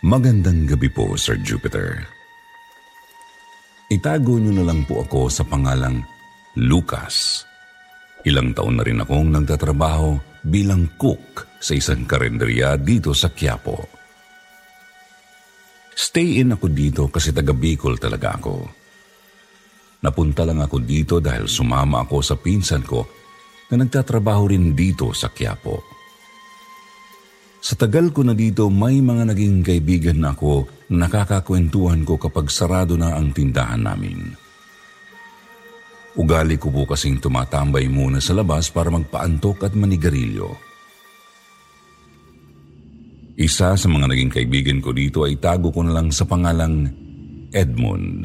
Magandang gabi po, Sir Jupiter. Itago niyo na lang po ako sa pangalang Lucas. Ilang taon na rin akong nagtatrabaho bilang cook sa isang karinderya dito sa Quiapo. Stay in ako dito kasi taga Bicol talaga ako. Napunta lang ako dito dahil sumama ako sa pinsan ko na nagtatrabaho rin dito sa Quiapo. Sa tagal ko na dito, may mga naging kaibigan na ako na nakakakwentuhan ko kapag sarado na ang tindahan namin. Ugali ko po kasing tumatambay muna sa labas para magpaantok at manigarilyo. Isa sa mga naging kaibigan ko dito ay tago ko na lang sa pangalang Edmund.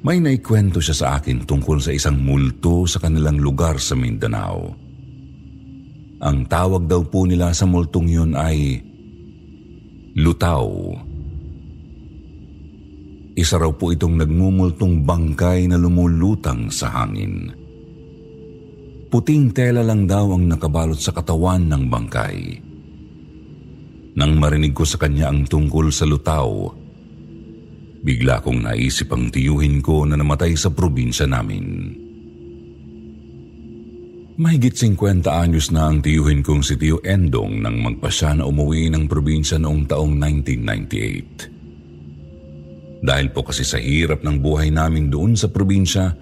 May naikwento siya sa akin tungkol sa isang multo sa kanilang lugar sa Mindanao. Ang tawag daw po nila sa multong yun ay Lutaw. Isa raw po itong nagmumultong bangkay na lumulutang sa hangin. Puting tela lang daw ang nakabalot sa katawan ng bangkay. Nang marinig ko sa kanya ang tungkol sa lutaw, bigla kong naisip ang tiyuhin ko na namatay sa probinsya namin. Mahigit 50 anyos na ang tiyuhin kong si Tiyo Endong nang magpasya na umuwi ng probinsya noong taong 1998. Dahil po kasi sa hirap ng buhay namin doon sa probinsya,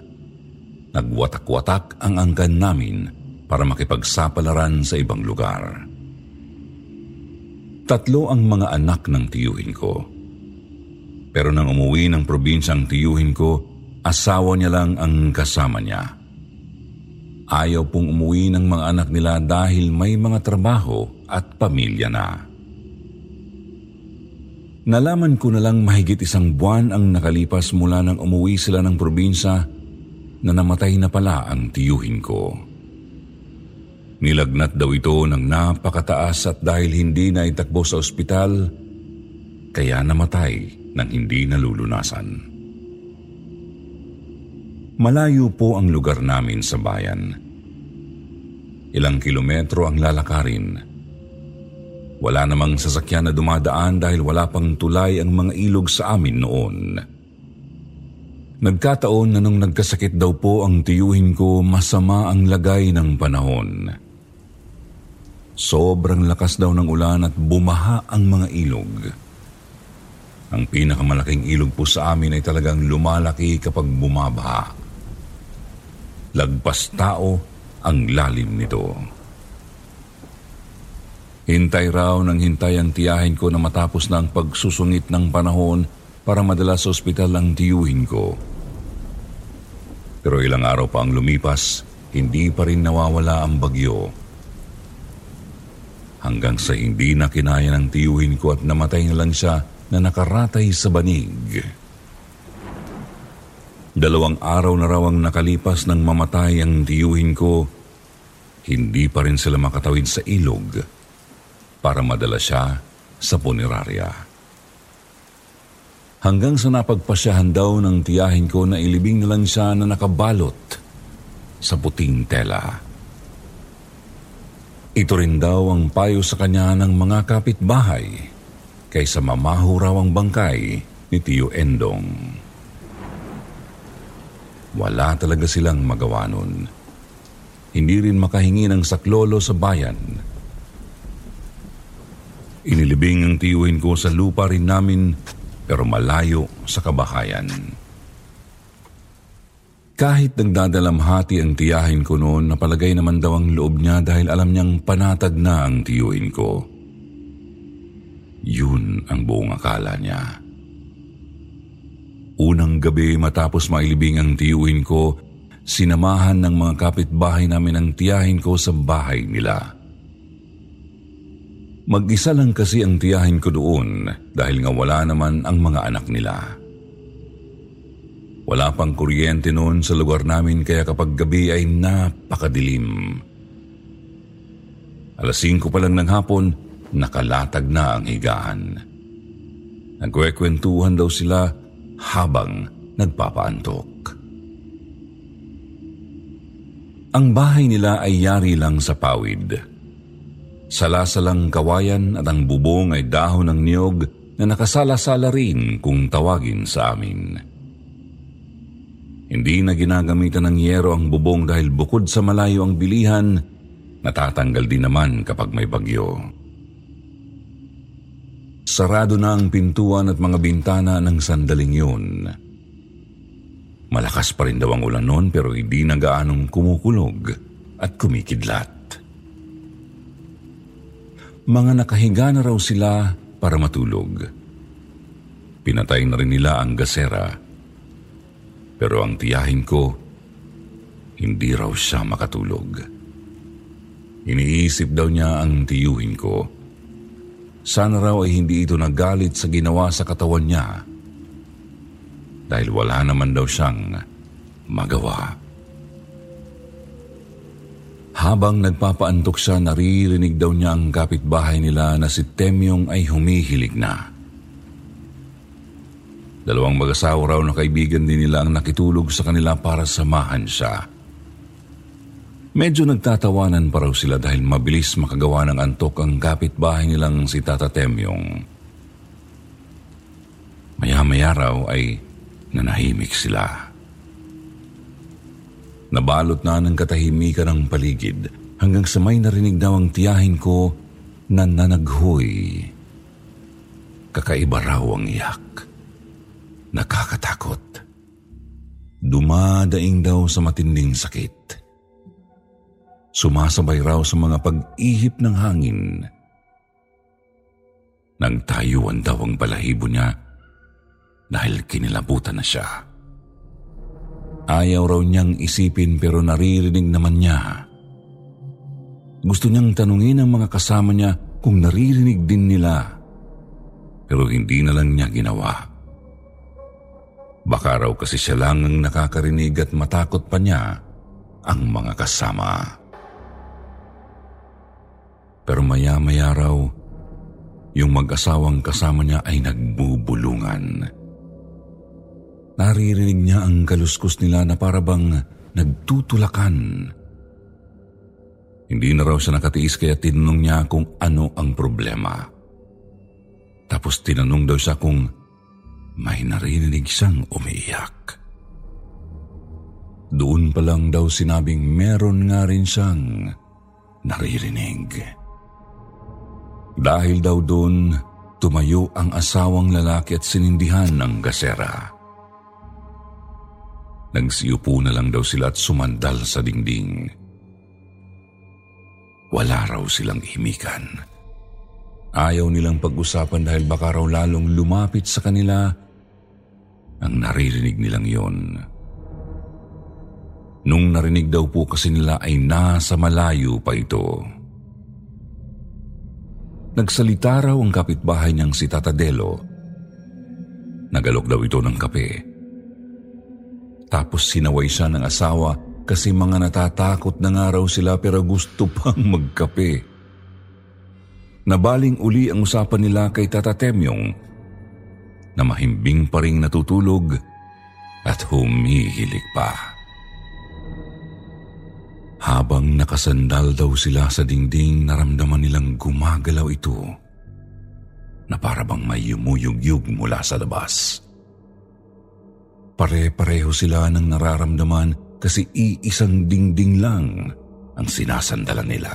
nagwatak-watak ang angkan namin para makipagsapalaran sa ibang lugar. Tatlo ang mga anak ng tiyuhin ko. Pero nang umuwi ng probinsya ang tiyuhin ko, asawa niya lang ang kasama niya. Ayaw pong umuwi ng mga anak nila dahil may mga trabaho at pamilya na. Nalaman ko na lang mahigit isang buwan ang nakalipas mula nang umuwi sila ng probinsya na namatay na pala ang tiyuhin ko. Nilagnat daw ito ng napakataas at dahil hindi na itakbo sa ospital, kaya namatay ng hindi nalulunasan. Malayo po ang lugar namin sa bayan. Ilang kilometro ang lalakarin. Wala namang sasakyan na dumadaan dahil wala pang tulay ang mga ilog sa amin noon. Nagkataon na nung nagkasakit daw po ang tiyuhin ko, masama ang lagay ng panahon. Sobrang lakas daw ng ulan at bumaha ang mga ilog. Ang pinakamalaking ilog po sa amin ay talagang lumalaki kapag bumabaha. Lagpas tao ang lalim nito. Hintay raw ng hintay ang tiyahin ko na matapos na ang pagsusungit ng panahon para madala sa ospital ang tiyuhin ko. Pero ilang araw pa ang lumipas, hindi pa rin nawawala ang bagyo. Hanggang sa hindi na kinaya ng tiyuhin ko at namatay na lang siya na nakaratay sa banig. Dalawang araw na raw ang nakalipas nang mamatay ang tiyuhin ko, hindi pa rin sila makatawid sa ilog para madala siya sa punerarya. Hanggang sa napagpasyahan daw ng tiyahin ko na ilibing na lang siya na nakabalot sa puting tela. Ito rin daw ang payo sa kanya ng mga kapitbahay kaysa mamaho raw ang bangkay ni Tiyo Endong. Wala talaga silang magawa nun. Hindi rin makahingi ng saklolo sa bayan. Inilibing ang tiyuhin ko sa lupa rin namin pero malayo sa kabahayan. Kahit nagdadalamhati ang tiyahin ko noon, napalagay naman daw ang loob niya dahil alam niyang panatag na ang tiyuhin ko. Yun ang buong akala niya. Unang gabi matapos mailibing ang tiyuhin ko, sinamahan ng mga kapitbahay namin ang tiyahin ko sa bahay nila. Mag-isa lang kasi ang tiyahin ko doon dahil nga wala naman ang mga anak nila. Wala pang kuryente noon sa lugar namin kaya kapag gabi ay napakadilim. Alas 5 pa lang ng hapon, nakalatag na ang higaan. Nagkwekwentuhan daw sila habang nagpapaantok. Ang bahay nila ay yari lang sa pawid. Salasalang kawayan at ang bubong ay dahon ng niyog na nakasala-sala rin kung tawagin sa amin. Hindi na ginagamitan ng yero ang bubong dahil bukod sa malayo ang bilihan, natatanggal din naman kapag may bagyo. Sarado na ang pintuan at mga bintana ng sandaling yun. Malakas pa rin daw ang ulan noon pero hindi na gaanong kumukulog at kumikidlat. Mga nakahiga na raw sila para matulog. Pinatay na rin nila ang gasera. Pero ang tiyahin ko, hindi raw siya makatulog. Iniisip daw niya ang tiyuhin ko sana raw ay hindi ito nagalit sa ginawa sa katawan niya dahil wala naman daw siyang magawa. Habang nagpapaantok siya, naririnig daw niya ang kapitbahay nila na si Temyong ay humihilig na. Dalawang mag-asawa raw na kaibigan din nila ang nakitulog sa kanila para samahan siya. Medyo nagtatawanan pa raw sila dahil mabilis makagawa ng antok ang kapitbahay nilang si Tata Temyong. Maya-maya raw ay nanahimik sila. Nabalot na ng katahimikan ng paligid hanggang sa may narinig daw ang tiyahin ko na nanaghoy. Kakaiba raw ang iyak. Nakakatakot. Dumadaing daw sa matinding sakit. Sumasabay raw sa mga pag-ihip ng hangin. Nagtayuan daw ang balahibo niya dahil kinilabutan na siya. Ayaw raw niyang isipin pero naririnig naman niya. Gusto niyang tanungin ang mga kasama niya kung naririnig din nila. Pero hindi na lang niya ginawa. Baka raw kasi siya lang ang nakakarinig at matakot pa niya ang mga kasama. Pero maya-maya raw, yung mag-asawang kasama niya ay nagbubulungan. Naririnig niya ang kaluskos nila na parabang nagtutulakan. Hindi na raw siya nakatiis kaya tinanong niya kung ano ang problema. Tapos tinanong daw siya kung may narinig siyang umiiyak. Doon pa lang daw sinabing meron nga rin siyang naririnig. Dahil daw doon, tumayo ang asawang lalaki at sinindihan ng gasera. Nagsiyupo na lang daw sila at sumandal sa dingding. Wala raw silang imikan. Ayaw nilang pag-usapan dahil baka raw lalong lumapit sa kanila ang naririnig nilang yon. Nung narinig daw po kasi nila ay nasa malayo pa ito. Nagsalita raw ang kapitbahay niyang si Tata Delo. Nagalok daw ito ng kape. Tapos sinaway siya ng asawa kasi mga natatakot na nga raw sila pero gusto pang magkape. Nabaling uli ang usapan nila kay Tata Temyong na mahimbing pa rin natutulog at humihilig pa. Habang nakasandal daw sila sa dingding, naramdaman nilang gumagalaw ito na parabang may yumuyugyug mula sa labas. Pare-pareho sila ng nararamdaman kasi iisang dingding lang ang sinasandalan nila.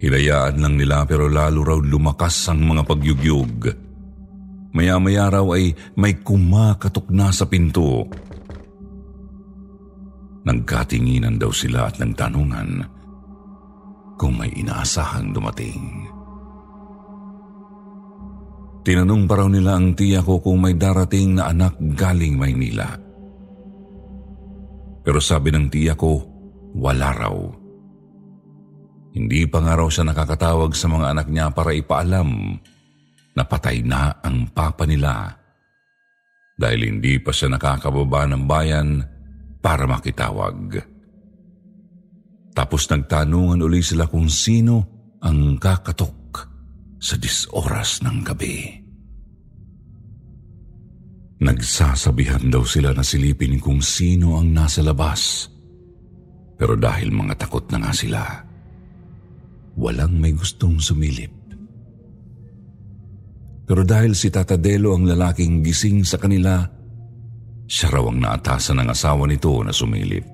Hinayaan lang nila pero lalo raw lumakas ang mga pagyugyug. Maya-maya raw ay may kumakatok na sa pinto Nagkatinginan daw sila at nagtanungan kung may inaasahang dumating. Tinanong pa raw nila ang tiya ko kung may darating na anak galing Maynila. Pero sabi ng tiya ko, wala raw. Hindi pa nga raw siya nakakatawag sa mga anak niya para ipaalam na patay na ang papa nila dahil hindi pa siya nakakababa ng bayan para makitawag. Tapos nagtanungan uli sila kung sino ang kakatok sa disoras ng gabi. Nagsasabihan daw sila na silipin kung sino ang nasa labas. Pero dahil mga takot na nga sila, walang may gustong sumilip. Pero dahil si Tata Delo ang lalaking gising sa kanila, siya raw ang naatasan ng asawa nito na sumilip.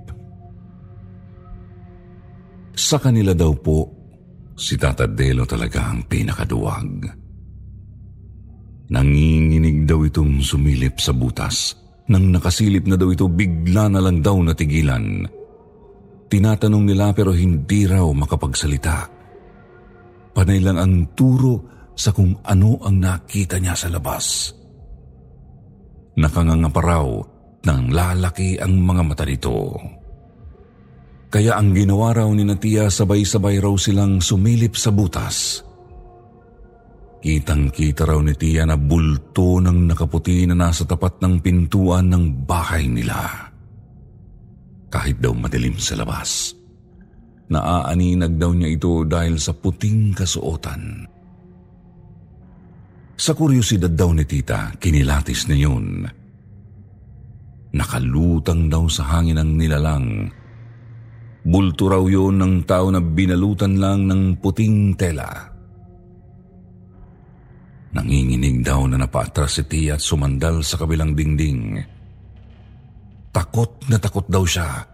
Sa kanila daw po, si Tata Delo talaga ang pinakaduwag. Nanginginig daw itong sumilip sa butas. Nang nakasilip na daw ito, bigla na lang daw natigilan. Tinatanong nila pero hindi raw makapagsalita. Panay lang ang turo sa kung ano ang nakita niya sa labas. Nakanganga pa raw ng lalaki ang mga mata nito. Kaya ang ginawa raw ni Natia sabay-sabay raw silang sumilip sa butas. Kitang-kita raw ni Tia na bulto ng nakaputi na nasa tapat ng pintuan ng bahay nila. Kahit daw madilim sa labas. Naaaninag daw niya ito dahil sa puting kasuotan. Sa kuryosidad daw ni tita, kinilatis na yun. Nakalutang daw sa hangin ang nilalang. Bulto raw yun ng tao na binalutan lang ng puting tela. Nanginginig daw na napaatras si Tia at sumandal sa kabilang dingding. Takot na takot daw siya.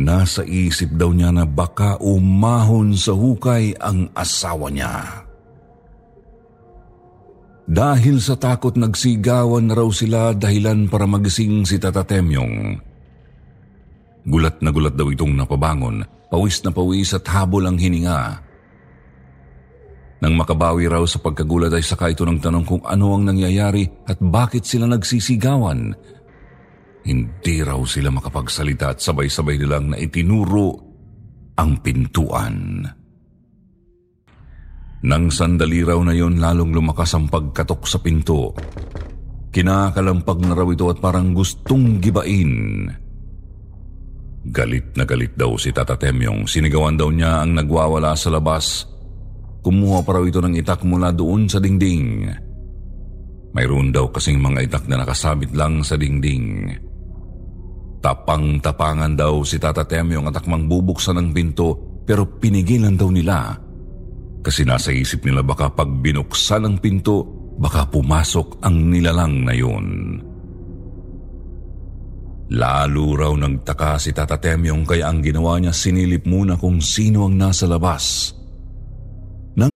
Nasa isip daw niya na baka umahon sa hukay ang asawa niya. Dahil sa takot nagsigawan na raw sila dahilan para magising si Tata Temyong. Gulat na gulat daw itong napabangon, pawis na pawis at habol ang hininga. Nang makabawi raw sa pagkagulat ay saka ito ng tanong kung ano ang nangyayari at bakit sila nagsisigawan. Hindi raw sila makapagsalita at sabay-sabay nilang na itinuro ang pintuan. Nang sandali raw na yon lalong lumakas ang pagkatok sa pinto. Kinakalampag na raw ito at parang gustong gibain. Galit na galit daw si Tata Temyong. Sinigawan daw niya ang nagwawala sa labas. Kumuha pa raw ito ng itak mula doon sa dingding. Mayroon daw kasing mga itak na nakasabit lang sa dingding. Tapang-tapangan daw si Tata Temyong at akmang bubuksan ng pinto pero pinigilan daw nila kasi nasa isip nila baka pag binuksan ang pinto, baka pumasok ang nilalang na yun. Lalo raw nagtaka si Tata Temyong kaya ang ginawa niya sinilip muna kung sino ang nasa labas. Nang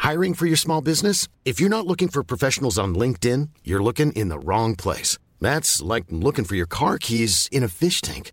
Hiring for your small business? If you're not looking for professionals on LinkedIn, you're looking in the wrong place. That's like looking for your car keys in a fish tank.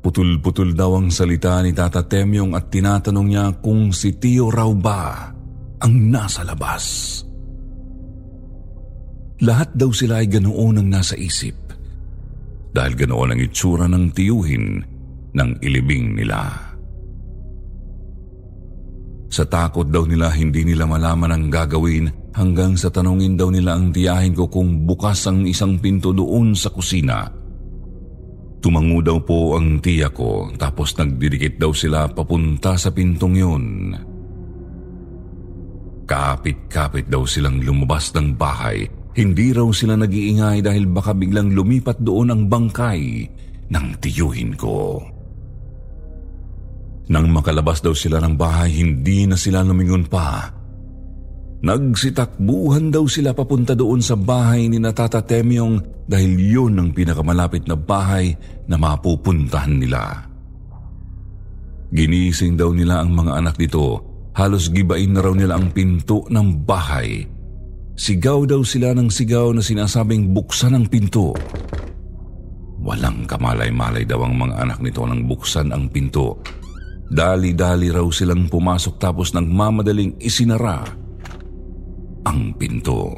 Putul-putul daw ang salita ni Tata Temyong at tinatanong niya kung si Tio raw ba ang nasa labas. Lahat daw sila ay ganoon ang nasa isip. dahil ganoon ang itsura ng tiyuhin ng ilibing nila. Sa takot daw nila hindi nila malaman ang gagawin hanggang sa tanungin daw nila ang tiyahin ko kung bukas ang isang pinto doon sa kusina. Tumango daw po ang tiya ko tapos nagdidikit daw sila papunta sa pintong yun. Kapit-kapit daw silang lumabas ng bahay. Hindi raw sila nag-iingay dahil baka biglang lumipat doon ang bangkay ng tiyuhin ko. Nang makalabas daw sila ng bahay, hindi na sila lumingon pa. Nagsitakbuhan daw sila papunta doon sa bahay ni Natata Temyong dahil yun ang pinakamalapit na bahay na mapupuntahan nila. Ginising daw nila ang mga anak nito. Halos gibain na raw nila ang pinto ng bahay. Sigaw daw sila ng sigaw na sinasabing buksan ang pinto. Walang kamalay-malay daw ang mga anak nito nang buksan ang pinto. Dali-dali raw silang pumasok tapos nagmamadaling isinara ang pinto.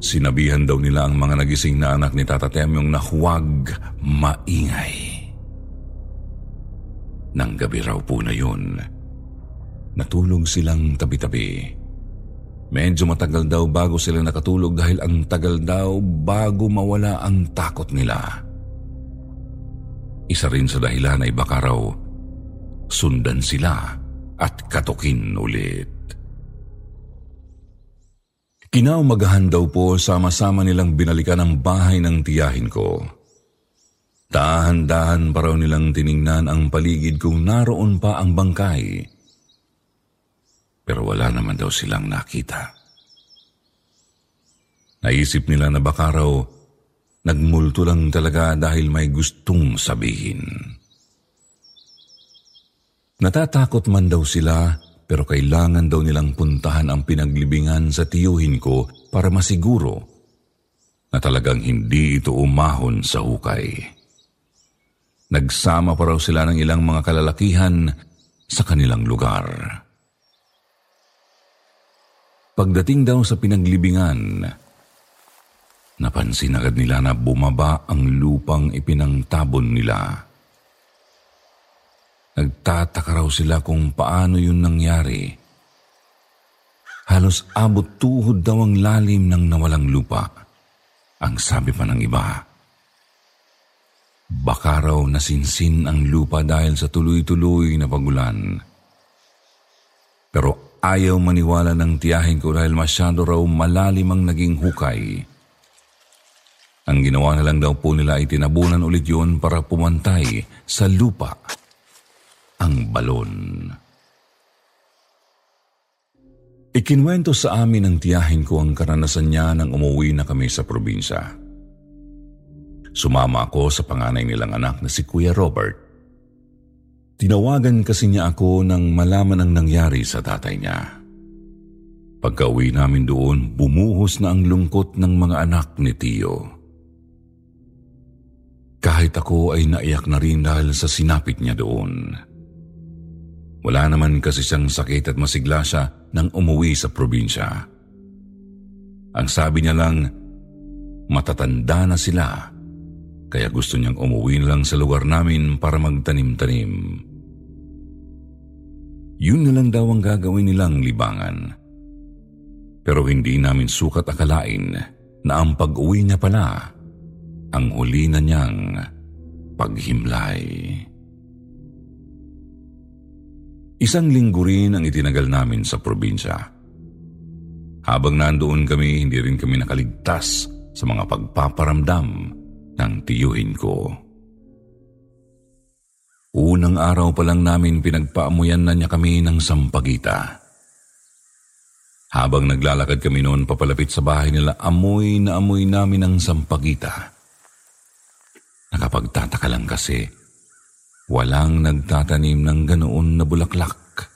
Sinabihan daw nila ang mga nagising na anak ni Tata Temyong na huwag maingay. Nang gabi raw po na yun, natulog silang tabi-tabi. Medyo matagal daw bago sila nakatulog dahil ang tagal daw bago mawala ang takot nila. Isa rin sa dahilan ay baka raw sundan sila at katukin ulit. Kinaumagahan daw po sama-sama nilang binalikan ang bahay ng tiyahin ko. Dahan-dahan pa raw nilang tiningnan ang paligid kung naroon pa ang bangkay. Pero wala naman daw silang nakita. Naisip nila na baka raw Nagmulto lang talaga dahil may gustong sabihin. Natatakot man daw sila pero kailangan daw nilang puntahan ang pinaglibingan sa tiyuhin ko para masiguro na talagang hindi ito umahon sa hukay. Nagsama pa raw sila ng ilang mga kalalakihan sa kanilang lugar. Pagdating daw sa pinaglibingan, Napansin agad nila na bumaba ang lupang ipinangtabon nila. Nagtataka raw sila kung paano yun nangyari. Halos abot tuhod daw ang lalim ng nawalang lupa. Ang sabi pa ng iba. Baka raw nasinsin ang lupa dahil sa tuloy-tuloy na pagulan. Pero ayaw maniwala ng tiyahin ko dahil masyado raw malalim ang naging hukay. Ang ginawa na lang daw po nila ay tinabunan ulit yun para pumantay sa lupa ang balon. Ikinwento sa amin ng tiyahin ko ang karanasan niya nang umuwi na kami sa probinsya. Sumama ako sa panganay nilang anak na si Kuya Robert. Tinawagan kasi niya ako nang malaman ang nangyari sa tatay niya. Pagka-uwi namin doon, bumuhos na ang lungkot ng mga anak ni Tio. Kahit ako ay naiyak na rin dahil sa sinapit niya doon. Wala naman kasi siyang sakit at masigla siya nang umuwi sa probinsya. Ang sabi niya lang, matatanda na sila, kaya gusto niyang umuwi lang sa lugar namin para magtanim-tanim. Yun na lang daw ang gagawin nilang libangan. Pero hindi namin sukat akalain na ang pag-uwi niya pala ang huli na niyang paghimlay. Isang linggo rin ang itinagal namin sa probinsya. Habang nandoon kami, hindi rin kami nakaligtas sa mga pagpaparamdam ng tiyuhin ko. Unang araw pa lang namin pinagpaamuyan na niya kami ng sampagita. Habang naglalakad kami noon papalapit sa bahay nila, amoy na amoy namin ang sampagita. Nakapagtataka lang kasi, walang nagtatanim ng ganoon na bulaklak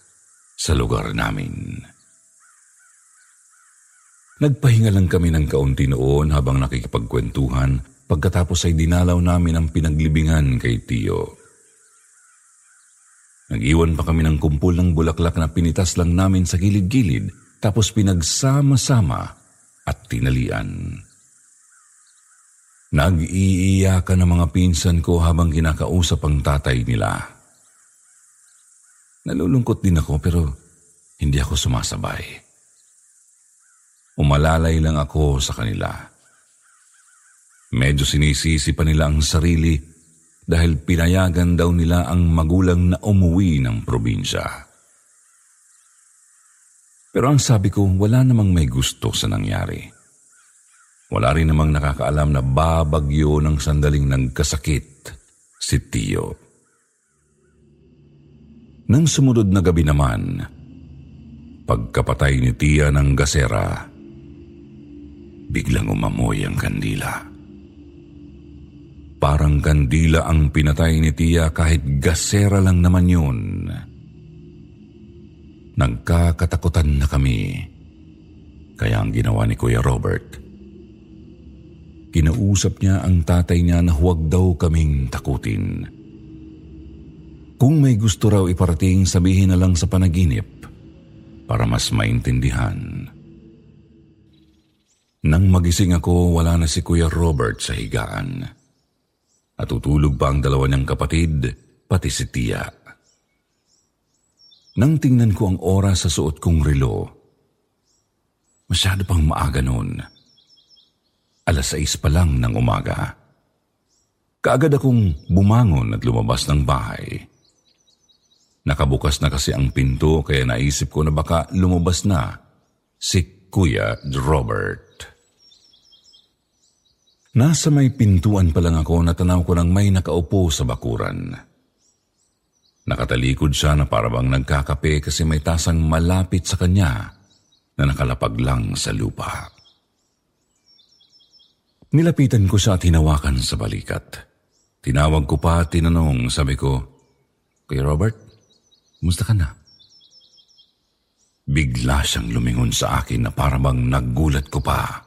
sa lugar namin. Nagpahinga lang kami ng kaunti noon habang nakikipagkwentuhan pagkatapos ay dinalaw namin ang pinaglibingan kay Tio. Nag-iwan pa kami ng kumpul ng bulaklak na pinitas lang namin sa gilid-gilid tapos pinagsama-sama at tinalian. Nag-iiyakan ng mga pinsan ko habang kinakausap ang tatay nila. Nalulungkot din ako pero hindi ako sumasabay. Umalalay lang ako sa kanila. Medyo sinisisi pa nila ang sarili dahil pinayagan daw nila ang magulang na umuwi ng probinsya. Pero ang sabi ko, wala namang may gusto sa nangyari. Wala rin namang nakakaalam na babagyo ng sandaling nagkasakit si Tio. Nang sumunod na gabi naman, pagkapatay ni Tia ng gasera, biglang umamoy ang kandila. Parang kandila ang pinatay ni Tia kahit gasera lang naman yun. Nagkakatakutan na kami. Kaya ang ginawa ni Kuya Robert, Kinausap niya ang tatay niya na huwag daw kaming takutin. Kung may gusto raw iparating, sabihin na lang sa panaginip para mas maintindihan. Nang magising ako, wala na si Kuya Robert sa higaan. At tutulog pa ang dalawa niyang kapatid, pati si Tia. Nang tingnan ko ang oras sa suot kong relo, masyado pang maaga noon alas 6 pa lang ng umaga. Kaagad akong bumangon at lumabas ng bahay. Nakabukas na kasi ang pinto kaya naisip ko na baka lumabas na si Kuya Robert. Nasa may pintuan pa lang ako natanaw ko nang may nakaupo sa bakuran. Nakatalikod siya na parabang nagkakape kasi may tasang malapit sa kanya na nakalapag lang sa lupa. Nilapitan ko siya at hinawakan sa balikat. Tinawag ko pa at tinanong, sabi ko, Kuya Robert, musta ka na? Bigla siyang lumingon sa akin na parabang naggulat ko pa.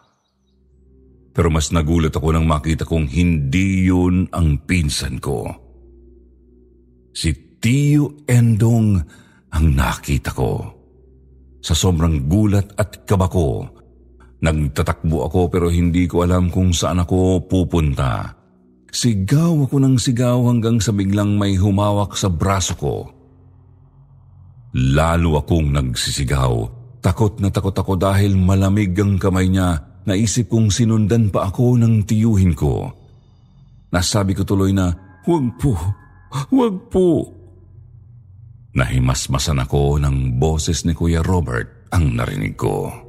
Pero mas nagulat ako nang makita kong hindi yun ang pinsan ko. Si Tio Endong ang nakita ko. Sa sobrang gulat at kaba ko, Nagtatakbo ako pero hindi ko alam kung saan ako pupunta. Sigaw ako ng sigaw hanggang sa biglang may humawak sa braso ko. Lalo akong nagsisigaw. Takot na takot ako dahil malamig ang kamay niya. Naisip kong sinundan pa ako ng tiyuhin ko. Nasabi ko tuloy na, Huwag po, huwag po. Nahimasmasan ako ng boses ni Kuya Robert ang narinig ko.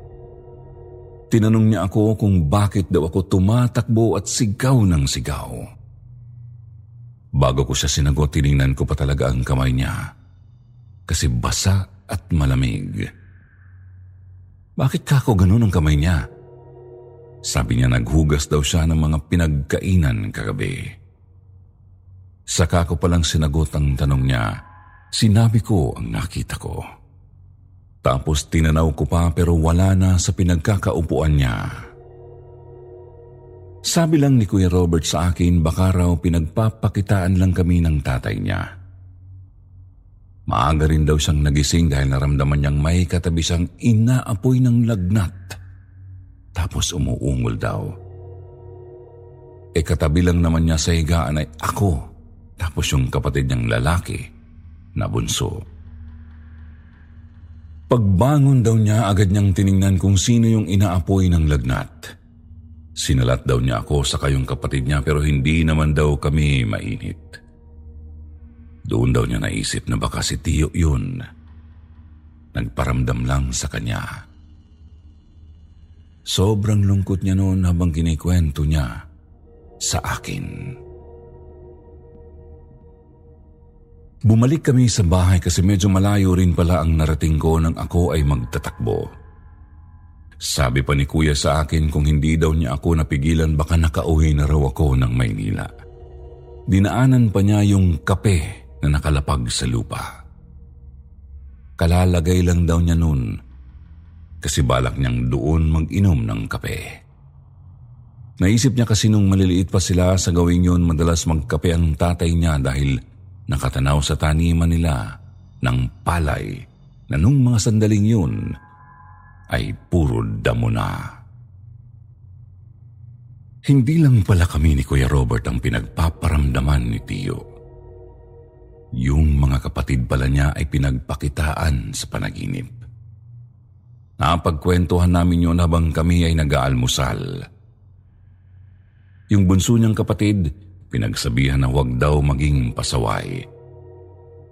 Tinanong niya ako kung bakit daw ako tumatakbo at sigaw ng sigaw. Bago ko siya sinagot, tiningnan ko pa talaga ang kamay niya. Kasi basa at malamig. Bakit ka ako ganun ang kamay niya? Sabi niya naghugas daw siya ng mga pinagkainan kagabi. Saka ko palang sinagot ang tanong niya. Sinabi ko ang nakita ko. Tapos tinanaw ko pa pero wala na sa pinagkakaupuan niya. Sabi lang ni Kuya Robert sa akin baka raw pinagpapakitaan lang kami ng tatay niya. Maaga rin daw siyang nagising dahil naramdaman niyang may katabi inaapoy ng lagnat. Tapos umuungol daw. E katabi lang naman niya sa higaan ay ako, tapos yung kapatid niyang lalaki na bunso. Pagbangon daw niya, agad niyang tiningnan kung sino yung inaapoy ng lagnat. Sinalat daw niya ako sa kayong kapatid niya pero hindi naman daw kami mainit. Doon daw niya naisip na baka si Tio yun. Nagparamdam lang sa kanya. Sobrang lungkot niya noon habang kinikwento niya sa akin. Bumalik kami sa bahay kasi medyo malayo rin pala ang narating ko nang ako ay magtatakbo. Sabi pa ni kuya sa akin kung hindi daw niya ako napigilan baka nakauwi na raw ako ng Maynila. Dinaanan pa niya yung kape na nakalapag sa lupa. Kalalagay lang daw niya noon kasi balak niyang doon mag-inom ng kape. Naisip niya kasi nung maliliit pa sila sa gawing yun madalas magkape ang tatay niya dahil nakatanaw sa taniman nila ng palay na nung mga sandaling yun ay puro damo na. Hindi lang pala kami ni Kuya Robert ang pinagpaparamdaman ni Tio. Yung mga kapatid pala niya ay pinagpakitaan sa panaginip. Napagkwentuhan namin yun habang kami ay nag-aalmusal. Yung bunso niyang kapatid, pinagsabihan na huwag daw maging pasaway.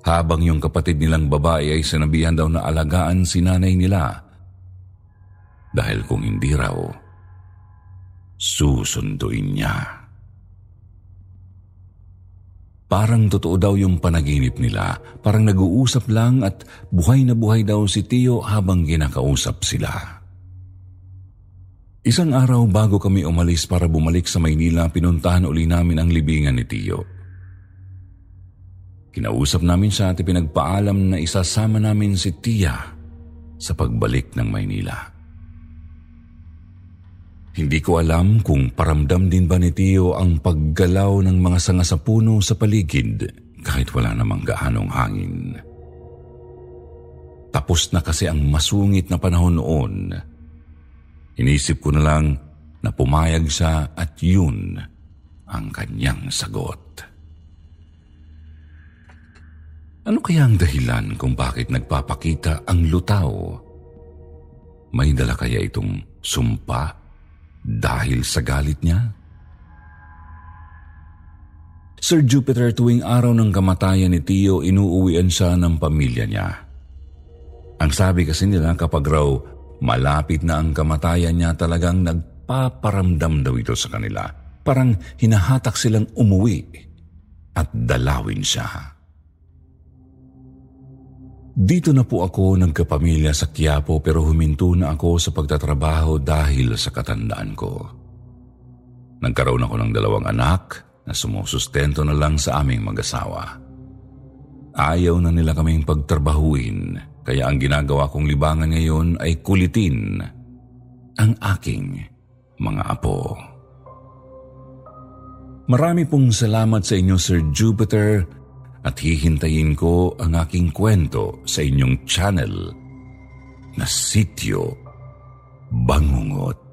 Habang yung kapatid nilang babae ay sinabihan daw na alagaan si nanay nila. Dahil kung hindi raw, susunduin niya. Parang totoo daw yung panaginip nila. Parang nag-uusap lang at buhay na buhay daw si Tio habang ginakausap sila. Isang araw bago kami umalis para bumalik sa Maynila, pinuntahan uli namin ang libingan ni Tio. Kinausap namin siya at pinagpaalam na isasama namin si Tia sa pagbalik ng Maynila. Hindi ko alam kung paramdam din ba ni Tio ang paggalaw ng mga sanga sa puno sa paligid kahit wala namang gaanong hangin. Tapos na kasi ang masungit na panahon noon. Inisip ko na lang na pumayag siya at yun ang kanyang sagot. Ano kaya ang dahilan kung bakit nagpapakita ang lutaw? May dala kaya itong sumpa dahil sa galit niya? Sir Jupiter, tuwing araw ng kamatayan ni Tio, inuuwian siya ng pamilya niya. Ang sabi kasi nila kapag raw malapit na ang kamatayan niya talagang nagpaparamdam daw ito sa kanila. Parang hinahatak silang umuwi at dalawin siya. Dito na po ako nagkapamilya sa Quiapo pero huminto na ako sa pagtatrabaho dahil sa katandaan ko. Nagkaroon ako ng dalawang anak na sumusustento na lang sa aming mag-asawa. Ayaw na nila kaming pagtrabahuin kaya ang ginagawa kong libangan ngayon ay kulitin ang aking mga apo. Marami pong salamat sa inyo Sir Jupiter at hihintayin ko ang aking kwento sa inyong channel na Sityo Bangungot.